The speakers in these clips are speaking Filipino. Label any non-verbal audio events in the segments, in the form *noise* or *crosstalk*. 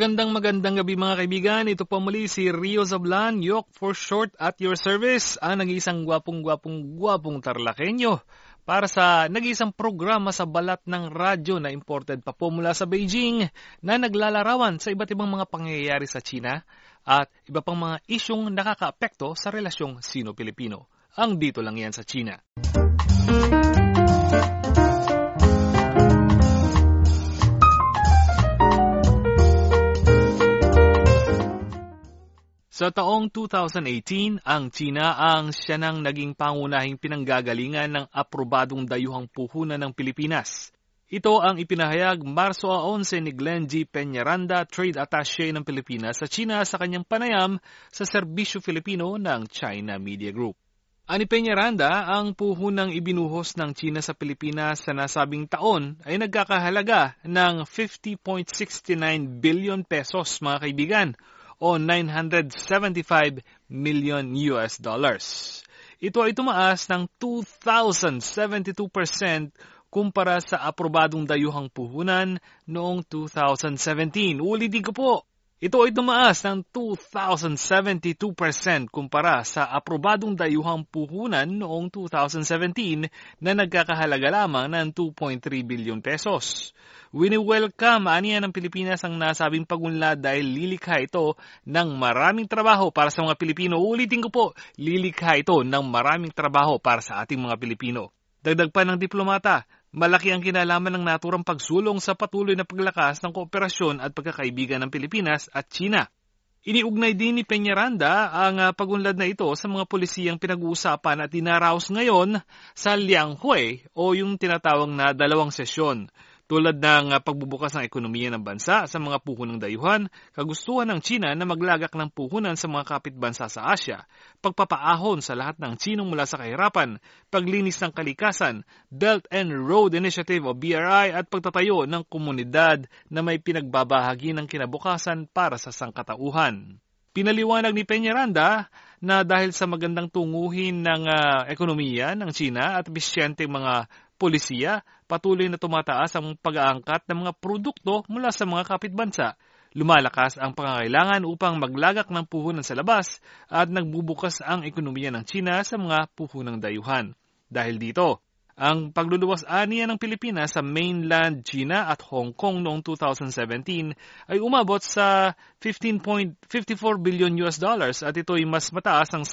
Magandang magandang gabi mga kaibigan. Ito po muli si Rio Zablan, Yok for short at your service, ang nag-iisang gwapong-gwapong gwapong tarlakenyo para sa nag-iisang programa sa balat ng radyo na imported pa po mula sa Beijing na naglalarawan sa iba't ibang mga pangyayari sa China at iba pang mga isyong nakakaapekto sa relasyong Sino-Pilipino. Ang dito lang yan sa China. Sa taong 2018, ang China ang siya nang naging pangunahing pinanggagalingan ng aprobadong dayuhang puhunan ng Pilipinas. Ito ang ipinahayag Marso 11 ni Glenn G. Peñaranda, Trade Attaché ng Pilipinas sa China sa kanyang panayam sa Serbisyo Filipino ng China Media Group. Ani Peñaranda, ang puhunang ibinuhos ng China sa Pilipinas sa nasabing taon ay nagkakahalaga ng 50.69 billion pesos mga kaibigan o 975 million US dollars. Ito ay tumaas ng 2,072% kumpara sa aprobadong dayuhang puhunan noong 2017. Ulitin ko po, ito ay tumaas ng 2,072% kumpara sa aprobadong dayuhang puhunan noong 2017 na nagkakahalaga lamang ng 2.3 bilyon pesos. Wini-welcome aniya ng Pilipinas ang nasabing pagunlad dahil lilikha ito ng maraming trabaho para sa mga Pilipino. Ulitin ko po, lilikha ito ng maraming trabaho para sa ating mga Pilipino. Dagdag pa ng diplomata, Malaki ang kinalaman ng naturang pagsulong sa patuloy na paglakas ng kooperasyon at pagkakaibigan ng Pilipinas at China. Iniugnay din ni Peñaranda ang uh, pagunlad na ito sa mga polisiyang pinag-uusapan at dinaraos ngayon sa Lianghui o yung tinatawag na dalawang sesyon tulad ng ah, pagbubukas ng ekonomiya ng bansa sa mga puhunang dayuhan, kagustuhan ng China na maglagak ng puhunan sa mga kapitbansa sa Asya, pagpapaahon sa lahat ng Chinong mula sa kahirapan, paglinis ng kalikasan, Belt and Road Initiative o BRI at pagtatayo ng komunidad na may pinagbabahagi ng kinabukasan para sa sangkatauhan. Pinaliwanag ni Peñaranda na dahil sa magandang tunguhin ng uh, ekonomiya ng China at bisyenteng mga polisiya, patuloy na tumataas ang pag-aangkat ng mga produkto mula sa mga kapitbansa. Lumalakas ang pangangailangan upang maglagak ng puhunan sa labas at nagbubukas ang ekonomiya ng China sa mga puhunang dayuhan. Dahil dito, ang pagluluwas aniya ng Pilipinas sa mainland China at Hong Kong noong 2017 ay umabot sa 15.54 billion US dollars at ito ay mas mataas ng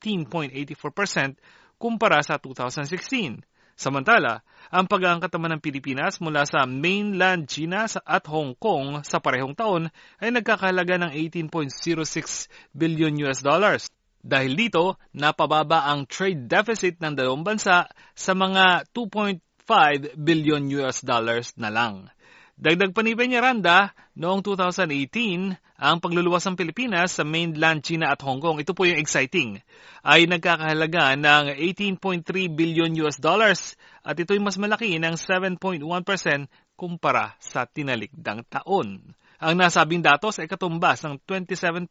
17.84% kumpara sa 2016. Samantala, ang pag-aangkat naman ng Pilipinas mula sa mainland China at Hong Kong sa parehong taon ay nagkakahalaga ng 18.06 billion US dollars. Dahil dito, napababa ang trade deficit ng dalawang bansa sa mga 2.5 billion US dollars na lang. Dagdag pa ni Peñaranda, noong 2018, ang pagluluwas ng Pilipinas sa mainland China at Hong Kong, ito po yung exciting, ay nagkakahalaga ng 18.3 billion US dollars at ito'y mas malaki ng 7.1% kumpara sa tinalikdang taon. Ang nasabing datos ay katumbas ng 27%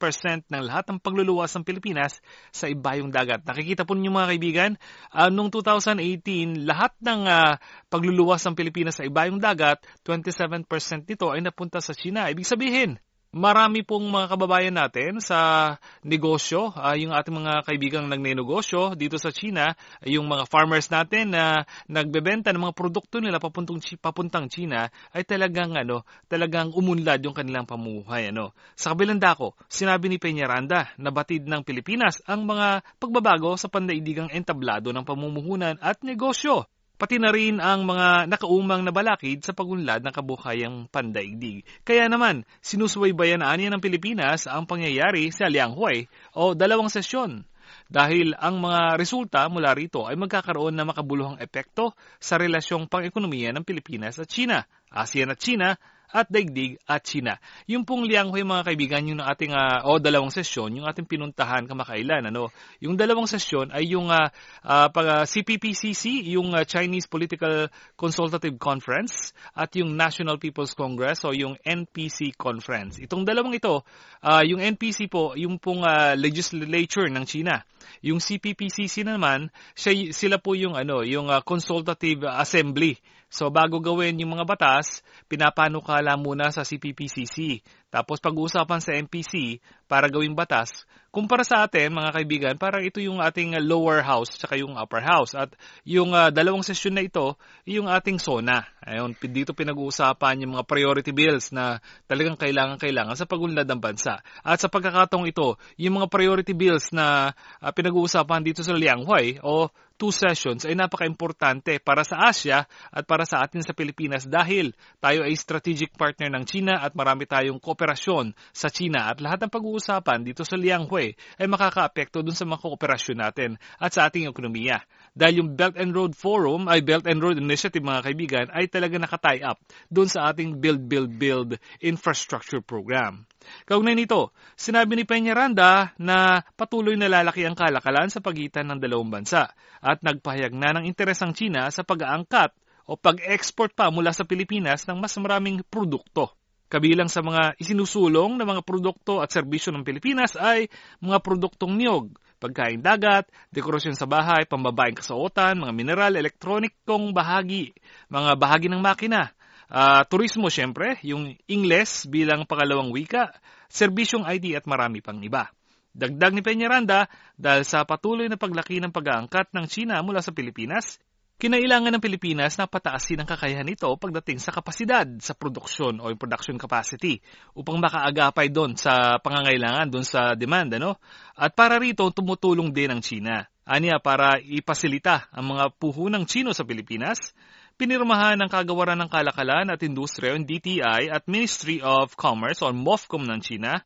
ng lahat ng pagluluwas ng Pilipinas sa ibayong dagat. Nakikita po ninyo mga kaibigan, uh, noong 2018, lahat ng uh, pagluluwas ng Pilipinas sa ibayong dagat, 27% nito ay napunta sa China. Ibig sabihin, Marami pong mga kababayan natin sa negosyo, uh, yung ating mga kaibigang nagnenegosyo dito sa China, yung mga farmers natin na nagbebenta ng mga produkto nila papuntang papuntang China ay talagang ano, talagang umunlad yung kanilang pamumuhay ano. Sa kabilang dako, sinabi ni Peñaranda na batid ng Pilipinas ang mga pagbabago sa pandaigdigang entablado ng pamumuhunan at negosyo pati na rin ang mga nakaumang na balakid sa pagunlad ng kabuhayang pandaigdig. Kaya naman, sinusubaybayan niya ng Pilipinas ang pangyayari sa Lianghui o dalawang sesyon dahil ang mga resulta mula rito ay magkakaroon ng makabuluhang epekto sa relasyong pang-ekonomiya ng Pilipinas at China, ASEAN at China, at daigdig at China. Yung pong Lianghui mga kaibigan, yung ating uh, o dalawang sesyon, yung ating pinuntahan kamakailan, ano. Yung dalawang sesyon ay yung uh, uh, pag, uh, CPPCC, yung uh, Chinese Political Consultative Conference at yung National People's Congress o yung NPC Conference. Itong dalawang ito, uh, yung NPC po, yung pong uh, legislature ng China. Yung CPPCC naman, siya, sila po yung ano, yung uh, consultative assembly So bago gawin yung mga batas, pinapanukala muna sa CPPCC. Tapos pag-uusapan sa MPC para gawing batas. Kumpara sa atin, mga kaibigan, parang ito yung ating lower house tsaka yung upper house. At yung uh, dalawang sesyon na ito, yung ating SONA. Ayun, dito pinag-uusapan yung mga priority bills na talagang kailangan-kailangan sa pagunlad ng bansa. At sa pagkakataong ito, yung mga priority bills na uh, pinag-uusapan dito sa Lianghuay o two sessions ay napaka-importante para sa Asia at para sa atin sa Pilipinas dahil tayo ay strategic partner ng China at marami tayong kooperasyon sa China at lahat ng pag-uusapan dito sa Lianghui ay makakaapekto dun sa mga kooperasyon natin at sa ating ekonomiya. Dahil yung Belt and Road Forum ay Belt and Road Initiative mga kaibigan ay talaga nakatie up dun sa ating Build Build Build Infrastructure Program. Kaugnay nito, sinabi ni Peñaranda na patuloy na lalaki ang kalakalan sa pagitan ng dalawang bansa at nagpahayag na ng interes ang China sa pag-aangkat o pag-export pa mula sa Pilipinas ng mas maraming produkto. Kabilang sa mga isinusulong na mga produkto at serbisyo ng Pilipinas ay mga produktong niyog, pagkain dagat, dekorasyon sa bahay, pambabaeng kasuotan, mga mineral, elektronikong bahagi, mga bahagi ng makina, Uh, turismo syempre, yung Ingles bilang pangalawang wika, serbisyong ID at marami pang iba. Dagdag ni Peñaranda, dahil sa patuloy na paglaki ng pag-aangkat ng China mula sa Pilipinas, kinailangan ng Pilipinas na pataasin ang kakayahan nito pagdating sa kapasidad sa produksyon o production capacity upang makaagapay doon sa pangangailangan, doon sa demand. Ano? At para rito, tumutulong din ang China. Aniya para ipasilita ang mga puhunang Chino sa Pilipinas pinirmahan ng Kagawaran ng Kalakalan at Industriya ng DTI at Ministry of Commerce o MOFCOM ng China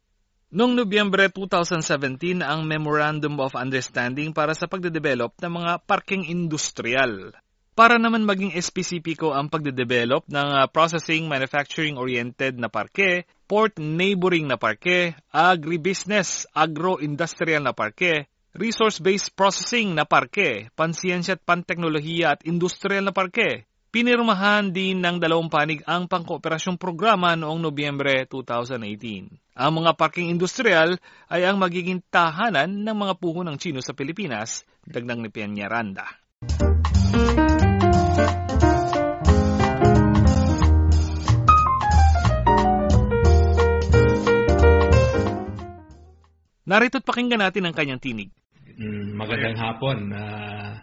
Noong Nobyembre 2017 ang Memorandum of Understanding para sa pagdedevelop ng mga parking industrial. Para naman maging espesipiko ang pagdedevelop ng uh, processing manufacturing-oriented na parke, port neighboring na parke, agribusiness, agro-industrial na parke, resource-based processing na parke, pansiyensya at panteknolohiya at industrial na parke, Pinirmahan din ng dalawang panig ang pangkooperasyong programa noong Nobyembre 2018. Ang mga parking industrial ay ang magiging tahanan ng mga puho ng Chino sa Pilipinas, dagdag ni Peñaranda. Narito't pakinggan natin ang kanyang tinig. Mm, magandang hapon. Uh,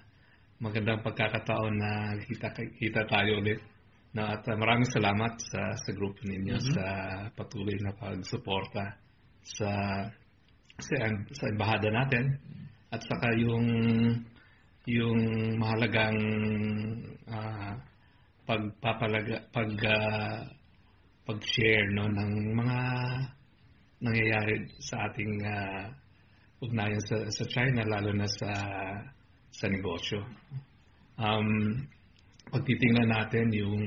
magandang pagkakataon na kita kita tayo ulit. Na at uh, maraming salamat sa sa group ninyo mm-hmm. sa patuloy na pagsuporta sa sa sa embahada natin at saka yung yung mahalagang uh, pagpapalaga pag uh, pag-share no ng mga nangyayari sa ating uh, ugnayan sa sa China lalo na sa sa negosyo. Um, pagtitingnan natin yung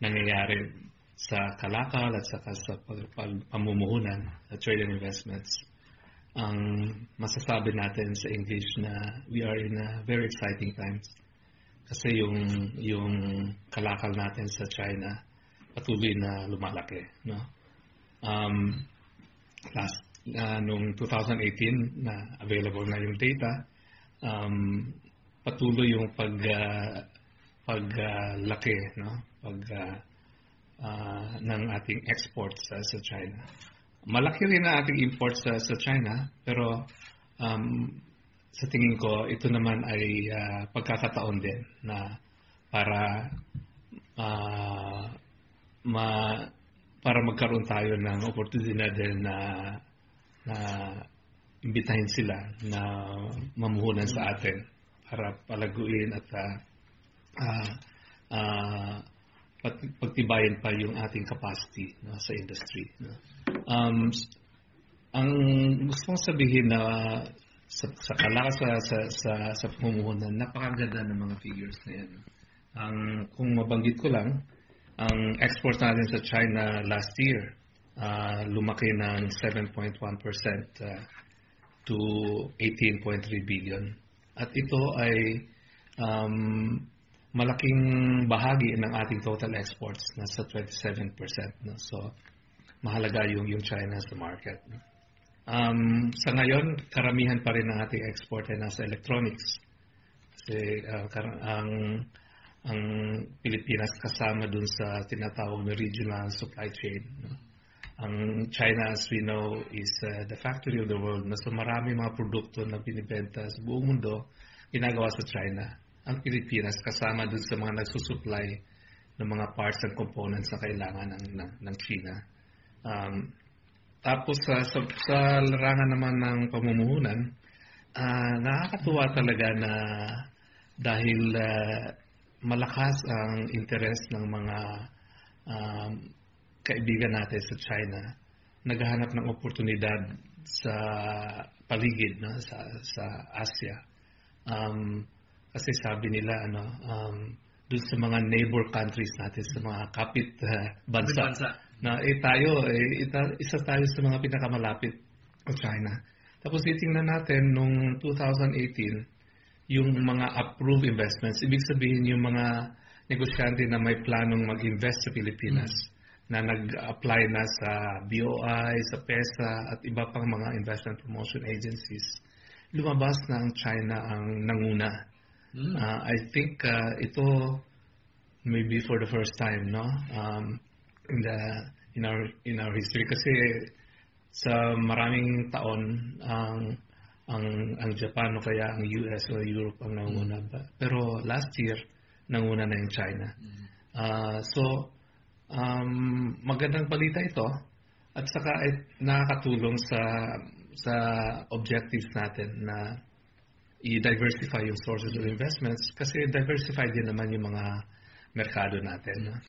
nangyayari sa kalakal at saka sa pamumuhunan at trade investments, ang masasabi natin sa English na we are in a very exciting times. Kasi yung, yung kalakal natin sa China patuloy na lumalaki. No? Um, last, uh, nung 2018 na available na yung data, um, patuloy yung pag uh, paglaki uh, no pag uh, uh, ng ating exports sa, sa China. Malaki rin ang ating imports sa, sa China pero um, sa tingin ko ito naman ay uh, pagkakataon din na para uh, ma para magkaroon tayo ng oportunidad na na imbitahin sila na mamuhunan sa atin para palaguin at uh, uh, uh, pagtibayin pa yung ating capacity no, sa industry. No. Um, ang gusto kong sabihin na sa, sa kalakas sa, sa, sa, sa pamumuhunan, napakaganda ng mga figures na yan. Ang, kung mabanggit ko lang, ang export natin sa China last year, uh, lumaki ng 7.1% uh, to 18.3 billion. At ito ay um, malaking bahagi ng ating total exports, nasa 27%. No? So, mahalaga yung, yung China sa market. No? Um, sa ngayon, karamihan pa rin ng ating export ay nasa electronics. Kasi uh, ang ang Pilipinas kasama dun sa tinatawag na regional supply chain. No? Ang China, as we know, is uh, the factory of the world. Na so marami mga produkto na binibenta sa buong mundo, ginagawa sa China. Ang Pilipinas kasama dun sa mga nagsusupply ng mga parts and components na kailangan ng, ng, ng China. Um, tapos sa, sa, sa larangan naman ng pamumuhunan, uh, nakakatuwa talaga na dahil uh, malakas ang interest ng mga um, kaibigan natin sa China, naghahanap ng oportunidad sa paligid no sa sa Asia. Um, kasi sabi nila ano um, dun sa mga neighbor countries natin sa mga kapit uh, bansa, bansa na eh tayo eh, ita, isa tayo sa mga pinakamalapit sa China. Tapos titingnan natin nung 2018 yung mga approved investments, ibig sabihin yung mga negosyante na may planong mag-invest sa Pilipinas mm. Na nag-apply na sa BOI, sa PESA at iba pang mga investment promotion agencies. Lumabas na ang China ang nanguna. Mm. Uh, I think uh, ito maybe for the first time no um, in the in our in our history kasi sa maraming taon ang ang ang Japan o kaya ang US o Europe ang nanguna ba. Pero last year nanguna na yung China. Uh, so um, magandang balita ito at saka ay nakakatulong sa sa objectives natin na i-diversify yung sources of investments kasi diversify din naman yung mga merkado natin.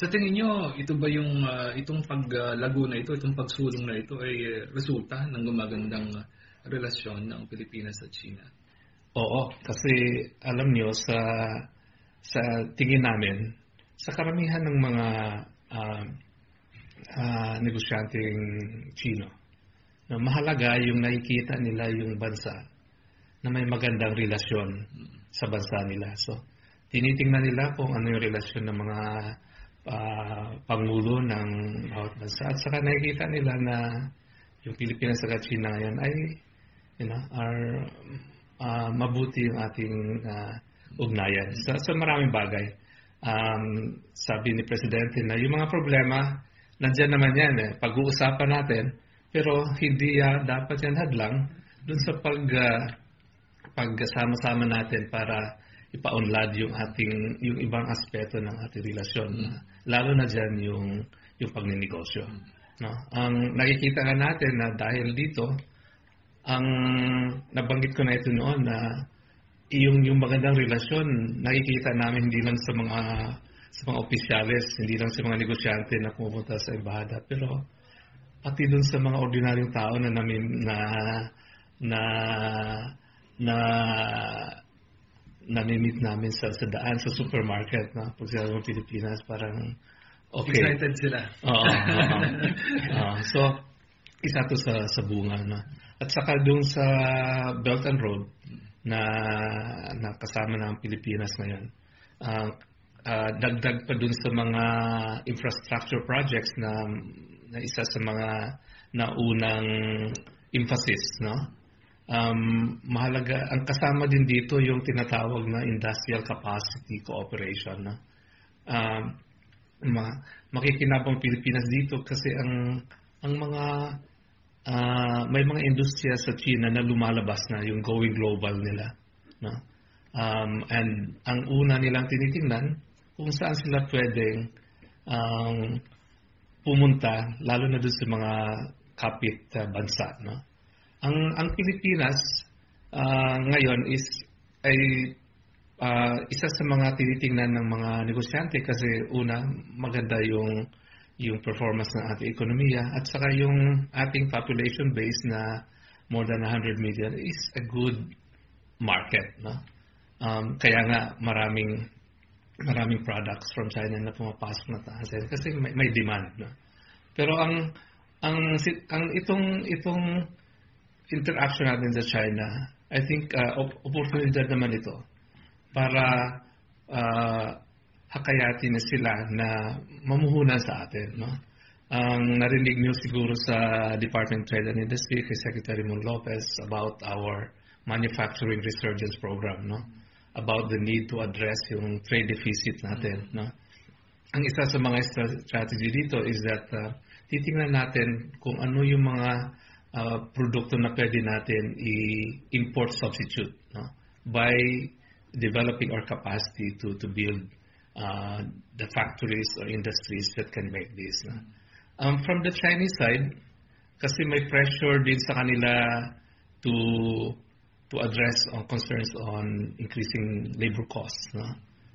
Sa tingin nyo, ito ba yung uh, itong paglago na ito, itong pagsulong na ito ay uh, resulta ng gumagandang uh, relasyon ng Pilipinas at China? Oo, kasi alam nyo sa sa tingin namin sa karamihan ng mga uh, uh, negosyanteng Chino na mahalaga yung nakikita nila yung bansa na may magandang relasyon sa bansa nila. So, tinitingnan nila kung ano yung relasyon ng mga uh, pangulo ng bawat bansa. At saka nakikita nila na yung Pilipinas at China ngayon ay you know, are uh, mabuti yung ating uh, ugnayan sa, sa maraming bagay. Um, sabi ni Presidente na yung mga problema, nandyan naman yan eh. Pag-uusapan natin, pero hindi uh, dapat yan hadlang dun sa pag, uh, pagsama-sama natin para ipaunlad yung ating yung ibang aspeto ng ating relasyon mm. lalo na diyan yung yung pagninegosyo no ang nakikita nga natin na dahil dito ang nabanggit ko na ito noon na yung yung magandang relasyon nakikita namin hindi lang sa mga sa mga opisyales, hindi lang sa mga negosyante na pumunta sa embahada, pero pati dun sa mga ordinaryong tao na namin na na na namimit namin sa, sa daan sa supermarket no? pag sila ng Pilipinas parang okay excited sila oo, oo, oo. so isa to sa, sa bunga no? at saka doon sa Belt and Road na, na kasama ng Pilipinas ngayon uh, uh, dagdag pa doon sa mga infrastructure projects na, na isa sa mga naunang emphasis no um, mahalaga, ang kasama din dito yung tinatawag na industrial capacity cooperation. No? Um, ma, makikinabang Pilipinas dito kasi ang ang mga uh, may mga industriya sa China na lumalabas na yung going global nila. No? Um, and ang una nilang tinitingnan kung saan sila pwedeng um, pumunta, lalo na doon sa mga kapit uh, bansa. No? Ang ang Pilipinas uh, ngayon is ay uh, isa sa mga tinitingnan ng mga negosyante kasi una maganda yung yung performance ng ating ekonomiya at saka yung ating population base na more than 100 million is a good market no? Um, kaya nga maraming maraming products from China na pumapasok na taas kasi may, may demand no? Pero ang ang ang itong itong interaction natin sa China, I think uh, op- oportunidad naman ito para uh, hakayatin na sila na mamuhunan sa atin. No? ang narinig niyo siguro sa Department of Trade and Industry kay Secretary Mon Lopez about our manufacturing resurgence program, no? About the need to address yung trade deficit natin, no? Ang isa sa mga strategy dito is that uh, titingnan natin kung ano yung mga uh, produkto na pwede natin i-import substitute, no? By developing our capacity to to build uh, the factories or industries that can make this. No? Um, from the Chinese side, kasi may pressure din sa kanila to to address on concerns on increasing labor costs. No?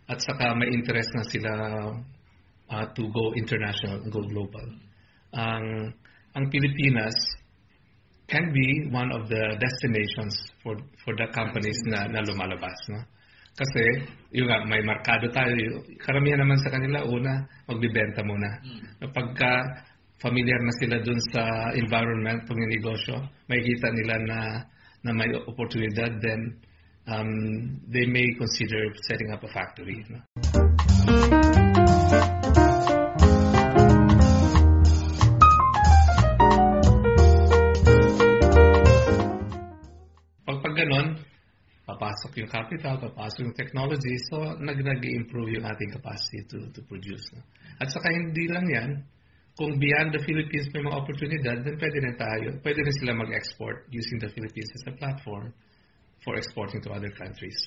At saka may interest na sila uh, to go international, go global. Ang ang Pilipinas can be one of the destinations for for the companies na, na lumalabas. No? Kasi, yung nga, may markado tayo. Karamihan naman sa kanila, una, magbibenta muna. Mm. Pagka familiar na sila dun sa environment, pag negosyo, makikita nila na, na may oportunidad, then um, they may consider setting up a factory. No? Papasok yung capital, papasok yung technology, so nag-nag-improve yung ating capacity to, to produce. No? At saka hindi lang yan, kung beyond the Philippines may mga oportunidad, then pwede na tayo, pwede na sila mag-export using the Philippines as a platform for exporting to other countries.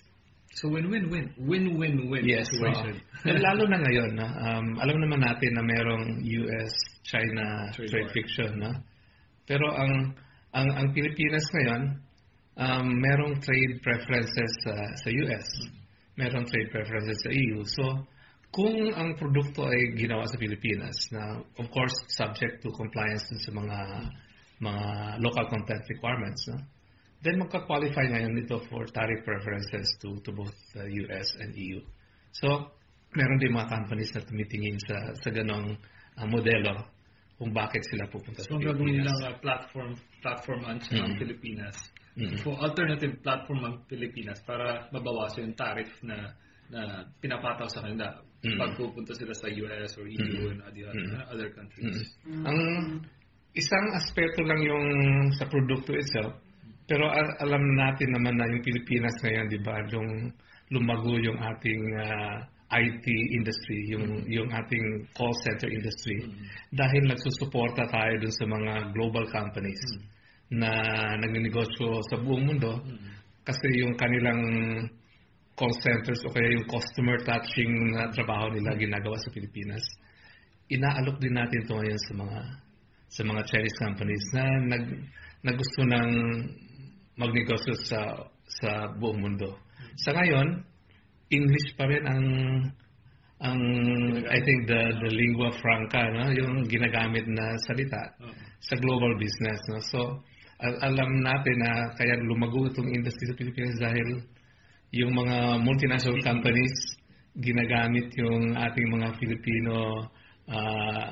So win-win-win. Win-win-win yes, situation. *laughs* Uh, lalo na ngayon, na, um, alam naman natin na merong US-China trade, trade fiction. Na? Pero ang, ang, ang Pilipinas ngayon, um, merong trade preferences uh, sa US. Merong trade preferences sa EU. So, kung ang produkto ay ginawa sa Pilipinas na of course subject to compliance sa mga mga local content requirements no? then magka-qualify ngayon nito for tariff preferences to to both the US and EU so meron din mga companies na tumitingin sa sa ganong uh, modelo kung bakit sila pupunta so, sa Pilipinas. So gagawin nilang uh, platform platform ang mm-hmm. Pilipinas. Mm-hmm. For alternative platform ang Pilipinas para mabawasan yung tariff na na pinapataw sa kanila mm-hmm. pag pupunta sila sa US or EU mm-hmm. and other, mm-hmm. other countries. Mm-hmm. Ang isang aspeto lang yung sa produkto itself, pero al- alam natin naman na yung Pilipinas ngayon, di ba, yung lumago yung ating uh, IT industry, yung mm-hmm. yung ating call center industry mm-hmm. dahil nagsusuporta tayo dun sa mga global companies mm-hmm. Na nagnenegosyo sa buong mundo mm-hmm. kasi yung kanilang call centers o kaya yung customer touching na trabaho nila ginagawa sa Pilipinas. Inaalok din natin ito ngayon sa mga sa mga Chinese companies na nag, na gusto ng magnegosyo sa sa buong mundo. Sa ngayon, English pa rin ang ang I think the the lingua franca no yung ginagamit na salita sa global business no so alam natin na kaya lumago itong industry sa Pilipinas dahil yung mga multinational companies ginagamit yung ating mga Filipino uh,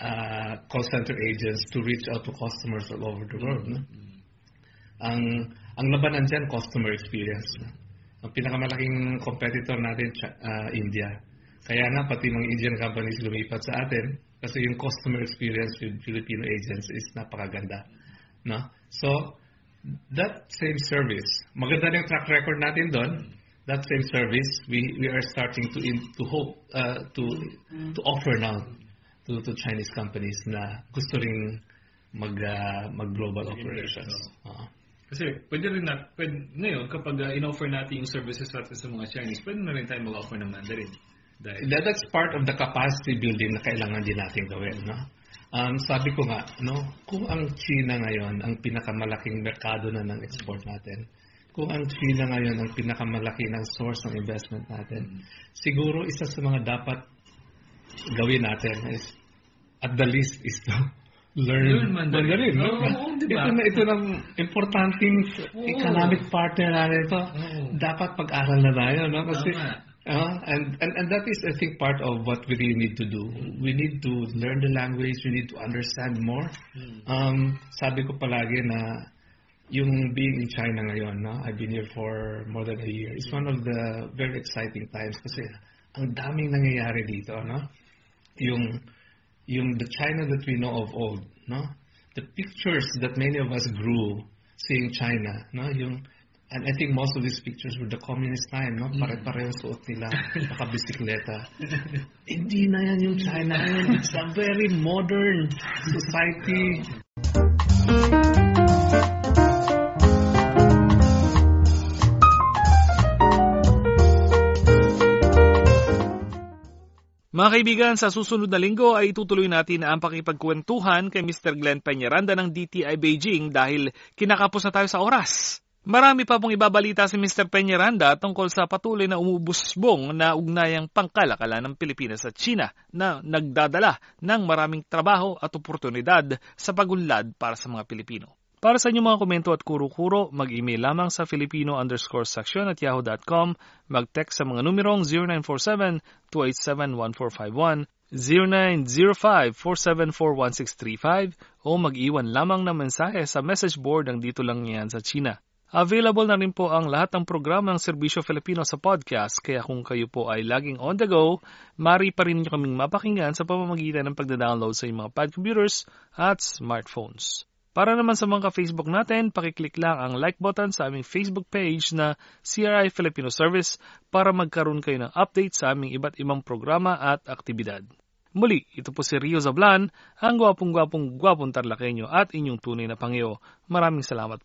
uh, call center agents to reach out to customers all over the world. No? Ang ang labanan dyan, customer experience. Ang pinakamalaking competitor natin, uh, India. Kaya nga, pati mga Indian companies lumipat sa atin kasi yung customer experience with Filipino agents is napakaganda. No? So, that same service, maganda na yung track record natin doon, that same service, we, we are starting to in, to hope uh, to to offer now to to Chinese companies na gusto ring mag uh, mag global operations. Uh-huh. Kasi pwede rin na, pwede, ngayon kapag uh, in-offer natin yung services natin sa mga Chinese, pwede na rin tayo mag-offer ng Mandarin. Dahil, That, that's part of the capacity building na kailangan din natin gawin. No? Um, sabi ko nga, no, kung ang China ngayon ang pinakamalaking merkado na ng export natin, kung ang China ngayon ang pinakamalaki ng source ng investment natin, siguro isa sa mga dapat gawin natin is, at the least, is to *laughs* learn, learn Mandarin. Mandarin no? oh, diba? Ito na ito ng importanteng oh. economic partner natin ito. Oh. Dapat pag-aral na tayo, no? Kasi Tama uh, and, and and that is, I think, part of what we really need to do. We need to learn the language. We need to understand more. Hmm. Um, sabi ko palagi na yung being in China ngayon, no? I've been here for more than a year. It's one of the very exciting times kasi ang daming nangyayari dito, no? Yung yung the China that we know of old, no? The pictures that many of us grew seeing China, no? Yung and I think most of these pictures were the communist time, no? Pare-pareho suot nila, *laughs* nakabisikleta. *laughs* Hindi na yan yung China ngayon. It's a very modern society. Mga kaibigan, sa susunod na linggo ay itutuloy natin ang pakipagkwentuhan kay Mr. Glenn Peñaranda ng DTI Beijing dahil kinakapos na tayo sa oras. Marami pa pong ibabalita si Mr. Peñaranda tungkol sa patuloy na umubusbong na ugnayang pangkalakala ng Pilipinas at China na nagdadala ng maraming trabaho at oportunidad sa pagunlad para sa mga Pilipino. Para sa inyong mga komento at kuro-kuro, mag-email lamang sa filipino underscore section at yahoo.com, mag-text sa mga numerong 0947-287-1451, 0905-474-1635 o mag-iwan lamang ng mensahe sa message board ng dito lang yan sa China. Available na rin po ang lahat ng programa ng Serbisyo Filipino sa podcast, kaya kung kayo po ay laging on the go, mari pa rin niyo kaming mapakinggan sa pamamagitan ng pagda-download sa inyong mga pad computers at smartphones. Para naman sa mga Facebook natin, pakiclick lang ang like button sa aming Facebook page na CRI Filipino Service para magkaroon kayo ng update sa aming iba't ibang programa at aktibidad. Muli, ito po si Rio Zablan, ang gwapong-gwapong gwapong tarlakenyo at inyong tunay na pangyo. Maraming salamat po.